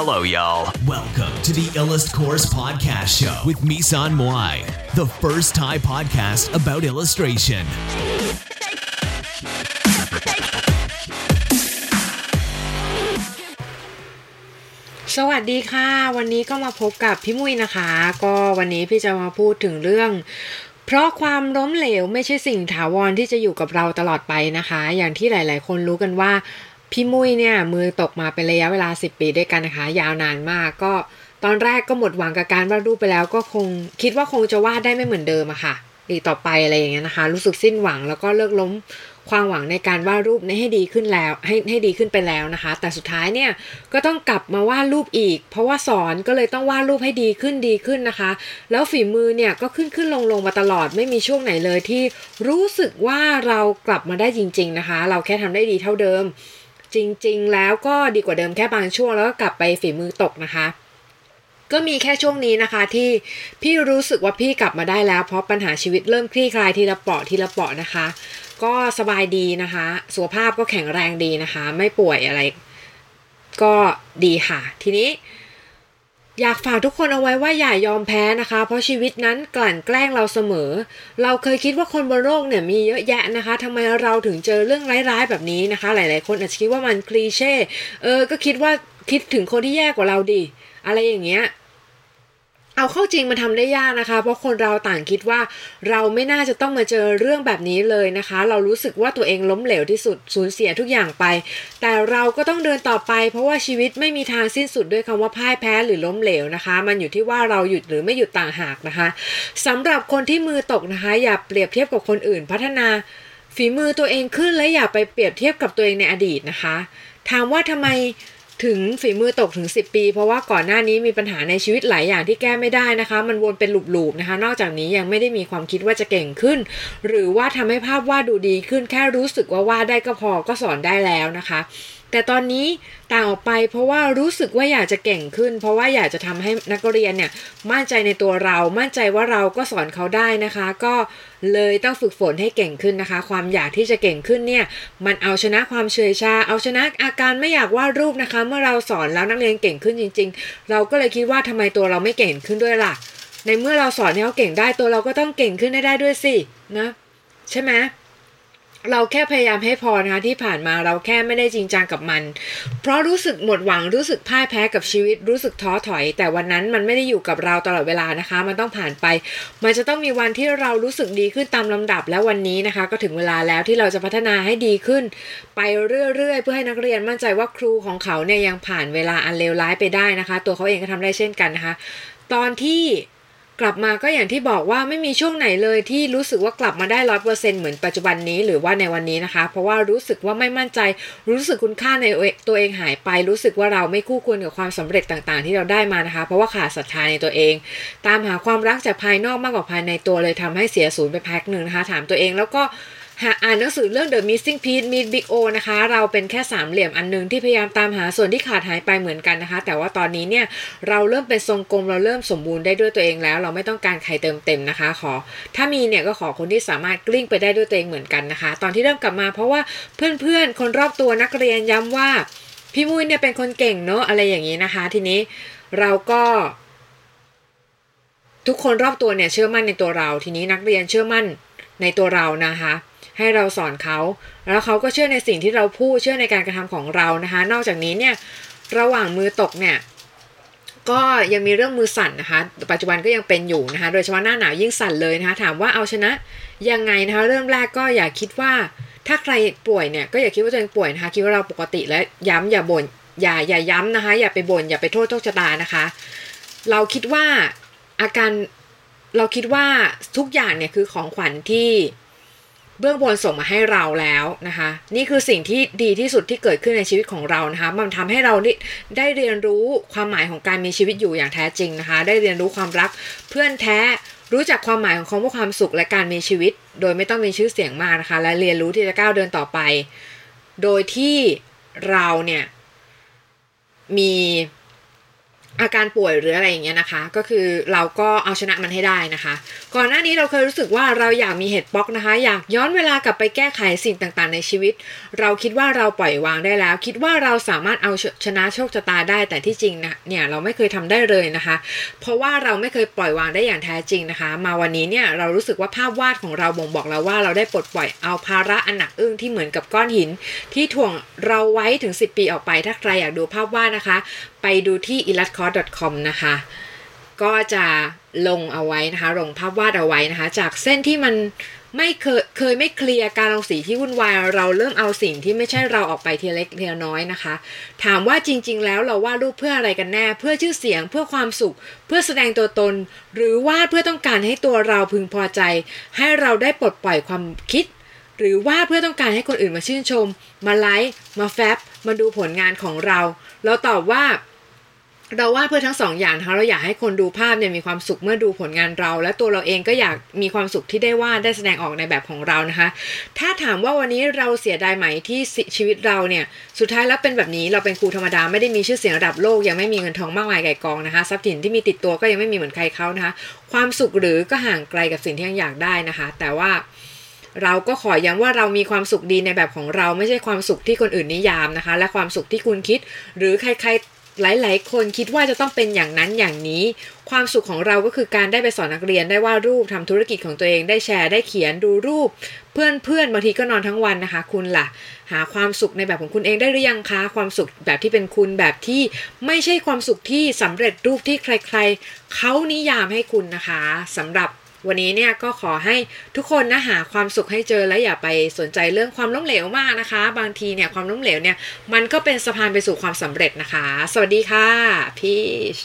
Hello, y'all. Welcome to the Illust Course Podcast Show with Misan Moai, the first Thai podcast about illustration. สวัสดีค่ะ วันนี้ก็มาพบกับพี่มุ้ยนะคะ ก็วันนี้พี่จะมาพูดถึงเรื่องเพราะความล้มเหลวไม่ใช่สิ่งถาวรที่จะอยู่กับเราตลอดไปนะคะ อย่างที่หลาย ๆ คนรู้กันว่า พี่มุ้ยเนี่ยมือตกมาเป็นระยะเวลา 10 ปีด้วยกันนะคะ ยาวนานมากก็ตอนแรกก็หมดหวังกับการวาดรูปไปแล้ว ก็คงคิดว่าคงจะวาดได้ไม่เหมือนเดิมอะค่ะอีกต่อไปอะไรอย่างเงี้ยนะคะ รู้สึกสิ้นหวังแล้วก็เลิกล้มความหวังในการวาดรูปให้ดีขึ้นแล้ว ให้ให้ดีขึ้นไปแล้วนะคะ แต่สุดท้ายเนี่ยก็ต้องกลับมาวาดรูปอีก เพราะว่าสอนก็เลยต้องวาดรูปให้ดีขึ้นดีขึ้นนะคะ แล้วฝีมือเนี่ยก็ขึ้นขึ้นลงลงมาตลอดไม่มีช่วงไหนเลยที่รู้สึกว่าเรากลับมาได้จริง ๆนะคะ เราแค่ทำได้ดีเท่าเดิม จริงๆ แล้วก็ดีกว่าเดิมแค่บางช่วงแล้วก็กลับไปฝีมือตกนะคะ ก็มีแค่ช่วงนี้นะคะที่พี่รู้สึกว่าพี่กลับมาได้แล้ว เพราะปัญหาชีวิตเริ่มคลี่คลายทีละเปาะทีละเปาะนะคะ ก็สบายดีนะคะ สุขภาพก็แข็งแรงดีนะคะ ไม่ป่วยอะไร ก็ดีค่ะ ทีนี้ อยากฝากทุกคนเอาไว้ว่าอย่ายอมแพ้นะคะ เพราะชีวิตนั้นกลั่นแกล้งเราเสมอ เราเคยคิดว่าคนบนโลกเนี่ยมีเยอะแยะนะคะทำไมเราถึงเจอเรื่องร้ายๆแบบนี้นะคะ หลายๆ คนอาจจะคิดว่ามันคลีเช่เออก็คิดว่าคิดถึงคนที่แย่กว่าเราดิอะไรอย่างเงี้ย เอาเข้าจริงมันทำได้ยากนะคะ เพราะคนเราต่างคิดว่าเราไม่น่าจะต้องมาเจอเรื่องแบบนี้เลยนะคะ เรารู้สึกว่าตัวเองล้มเหลวที่สุดสูญเสียทุกอย่างไป แต่เราก็ต้องเดินต่อไป เพราะว่าชีวิตไม่มีทางสิ้นสุดด้วยคำว่าพ่ายแพ้หรือล้มเหลวนะคะ มันอยู่ที่ว่าเราหยุดหรือไม่หยุดต่างหากนะคะสำหรับคนที่มือตกนะคะ อย่าเปรียบเทียบกับคนอื่น พัฒนาฝีมือตัวเองขึ้นและอย่าไปเปรียบเทียบกับตัวเองในอดีตนะคะ ถามว่าทำไม ถึงฝีมือตกถึง 10 ปี เพราะว่าก่อนหน้านี้มีปัญหาในชีวิตหลายอย่างที่แก้ไม่ได้นะคะ มันวนเป็นหลูบๆนะคะ นอกจากนี้ยังไม่ได้มีความคิดว่าจะเก่งขึ้น หรือว่าทำให้ภาพวาดดูดีขึ้นแค่รู้สึกว่าวาดได้ก็พอก็สอนได้แล้วนะคะ แต่ตอนนี้ต่างออกไปเพราะว่ารู้สึกว่าอยากจะเก่งขึ้น เพราะว่าอยากจะทำให้นักเรียนเนี่ยมั่นใจในตัวเรา มั่นใจว่าเราก็สอนเขาได้นะคะ ก็เลยต้องฝึกฝนให้เก่งขึ้นนะคะ ความอยากที่จะเก่งขึ้นเนี่ยมันเอาชนะความเฉยชา เอาชนะอาการไม่อยากวาดรูปนะคะ เมื่อเราสอนแล้วนักเรียนเก่งขึ้นจริง ๆ เราก็เลยคิดว่าทำไมตัวเราไม่เก่งขึ้นด้วยล่ะ ในเมื่อเราสอนให้เขาเก่งได้ตัวเราก็ต้องเก่งขึ้นได้ด้วยสินะใช่ไหม เราแค่พยายามให้พอนะคะที่ผ่านมาเราแค่ไม่ได้จริงจังกับมัน เพราะรู้สึกหมดหวังรู้สึกพ่ายแพ้กับชีวิตรู้สึกท้อถอย แต่วันนั้นมันไม่ได้อยู่กับเราตลอดเวลานะคะ มันต้องผ่านไป มันจะต้องมีวันที่เรารู้สึกดีขึ้นตามลำดับและวันนี้นะคะ ก็ถึงเวลาแล้วที่เราจะพัฒนาให้ดีขึ้น ไปเรื่อยๆ เพื่อให้นักเรียนมั่นใจว่าครูของเขาเนี่ยยังผ่านเวลาอันเลวร้ายไปได้นะคะ ตัวเขาเองก็ทำได้เช่นกันนะคะ ตอนที่ กลับมาก็อย่างที่บอกว่าไม่มีช่วงไหนเลยที่รู้สึกว่ากลับมาได้ร้อยเปอร์เซ็นเหมือนปัจจุบันนี้หรือว่าในวันนี้นะคะ เพราะว่ารู้สึกว่าไม่มั่นใจ รู้สึกคุณค่าในตัวเองหายไป รู้สึกว่าเราไม่คู่ควรกับความสำเร็จต่างๆ ที่เราได้มานะคะ เพราะว่าขาดศรัทธาในตัวเอง ตามหาความรักจากภายนอกมากกว่าภายในตัวเลยทำให้เสียศูนย์ไปแพ็คหนึ่งนะคะ ถามตัวเองแล้วก็ หาอ่านหนังสือเรื่อง The Missing Piece Meet Big O นะคะ เราเป็นแค่สามเหลี่ยมอันนึงที่พยายามตามหาส่วนที่ขาดหายไปเหมือนกันนะคะ แต่ว่าตอนนี้เนี่ยเราเริ่มเป็นทรงกลมเราเริ่มสมบูรณ์ได้ด้วยตัวเองแล้ว เราไม่ต้องการใครเติมเต็มนะคะ ขอ ถ้ามีเนี่ยก็ขอคนที่สามารถกลิ้งไปได้ด้วยตัวเองเหมือนกันนะคะ ตอนที่เริ่มกลับมาเพราะว่าเพื่อนๆ คนรอบตัวนักเรียนย้ำว่าพี่มุ้ยเนี่ยเป็นคนเก่งเนอะอะไรอย่างนี้นะคะ ทีนี้เราก็ทุกคนรอบตัวเนี่ยเชื่อมั่นในตัวเรา ทีนี้นักเรียนเชื่อมั่นในตัวเรานะคะ ให้เราสอนเขา แล้วเขาก็เชื่อในสิ่งที่เราพูดเชื่อในการกระทำของเรานะคะ นอกจากนี้เนี่ยระหว่างมือตกเนี่ยก็ยังมีเรื่องมือสั่นนะคะ ปัจจุบันก็ยังเป็นอยู่นะคะ โดยเฉพาะหน้าหนาวยิ่งสั่นเลยนะคะ ถามว่าเอาชนะยังไงนะคะ เริ่มแรกก็อย่าคิดว่า ถ้าใครป่วยเนี่ยก็อย่าคิดว่าตัวเองป่วยนะคะ คิดว่าเราปกติและย้ำอย่าบ่นอย่าอย่าย้ำนะคะ อย่าไปบ่นอย่าไปโทษโชคชะตานะคะ เราคิดว่าอาการเราคิดว่าทุกอย่างเนี่ยคือของขวัญที่ เบื้องบนส่งมาให้เราแล้วนะคะ นี่คือสิ่งที่ดีที่สุดที่เกิดขึ้นในชีวิตของเรานะคะ มันทำให้เราได้ได้เรียนรู้ความหมายของการมีชีวิตอยู่อย่างแท้จริงนะคะ ได้เรียนรู้ความรักเพื่อนแท้รู้จักความหมายของคำว่าความสุขและการมีชีวิต โดยไม่ต้องมีชื่อเสียงมากนะคะ และเรียนรู้ที่จะก้าวเดินต่อไป โดยที่เราเนี่ยมี อาการป่วยหรืออะไรอย่างเงี้ยนะคะ ก็คือเราก็เอาชนะมันให้ได้นะคะ ก่อนหน้านี้เราเคยรู้สึกว่าเราอยากมีเหตุป๊อกนะคะ อยากย้อนเวลากลับไปแก้ไขสิ่งต่างๆ ในชีวิต เราคิดว่าเราปล่อยวางได้แล้ว คิดว่าเราสามารถเอาชนะโชคชะตาได้แต่ที่จริงนะเนี่ยเราไม่เคยทำได้เลยนะคะ เพราะว่าเราไม่เคยปล่อยวางได้อย่างแท้จริงนะคะ มาวันนี้เนี่ยเรารู้สึกว่าภาพวาดของเราบ่งบอกแล้วว่าเราได้ปลดปล่อยเอาภาระอันหนักอึ้งที่เหมือนกับก้อนหิน ที่ถ่วงเราไว้ถึง 10 ปีออกไปถ้าใครอยากดูภาพวาดนะคะไปดูที่ i l l u s t r a t c o m นะคะ ก็จะลงเอาไว้นะคะ ลงภาพวาดเอาไว้นะคะ จากเส้นที่มันไม่เคยเคยไม่เคลียร์การลงสีที่วุ่นวายเราเริ่มเอาสิ่งที่ไม่ใช่เราออกไปทีเล็กทีน้อยนะคะ ถามว่าจริง ๆ แล้วเราวาดรูปเพื่ออะไรกันแน่ เพื่อชื่อเสียงเพื่อความสุข เพื่อแสดงตัวตน หรือวาดเพื่อต้องการให้ตัวเราพึงพอใจ ให้เราได้ปลดปล่อยความคิด หรือว่าเพื่อต้องการให้คนอื่นมาชื่นชม มาไลค์มาแฟบมาดูผลงานของเรา เราตอบว่า เราวาดเพื่อทั้งสองอย่างนะคะเราอยากให้คนดูภาพเนี่ยมีความสุขเมื่อดูผลงานเรา และตัวเราเองก็อยากมีความสุขที่ได้วาดได้แสดงออกในแบบของเรานะคะ ถ้าถามว่าวันนี้เราเสียดายไหมที่ชีวิตเราเนี่ยสุดท้ายแล้วเป็นแบบนี้เราเป็นครูธรรมดาไม่ได้มีชื่อเสียงระดับโลก ยังไม่มีเงินทองมากมายไก่กองนะคะทรัพย์สินที่มีติดตัวก็ยังไม่มีเหมือนใครเขานะคะความสุขหรือก็ห่างไกลกับสิ่งที่ยังอยากได้นะคะ แต่ว่าเราก็ขอย้ำว่าเรามีความสุขดีในแบบของเราไม่ใช่ความสุขที่คนอื่นนิยามนะคะ และความสุขที่คุณคิด หรือใครๆ หลาย ๆ คนคิดว่าจะต้องเป็นอย่างนั้นอย่างนี้ ความสุขของเราก็คือการได้ไปสอนนักเรียนได้วาดรูปทำธุรกิจของตัวเองได้แชร์ได้เขียนดูรูป เพื่อนเพื่อนบางทีก็นอนทั้งวันนะคะ คุณล่ะ หาความสุขในแบบของคุณเองได้หรือยังคะความสุขแบบที่เป็นคุณแบบที่ไม่ใช่ความสุขที่สำเร็จรูปที่ใคร ๆเขานิยามให้คุณนะคะสำหรับ วันนี้เนี่ยก็ขอให้ทุกคนนะหาความสุขให้เจอและอย่าไปสนใจเรื่องความล้มเหลวมากนะคะ บางทีเนี่ยความล้มเหลวเนี่ยมันก็เป็นสะพานไปสู่ความสำเร็จนะคะ สวัสดีค่ะพีช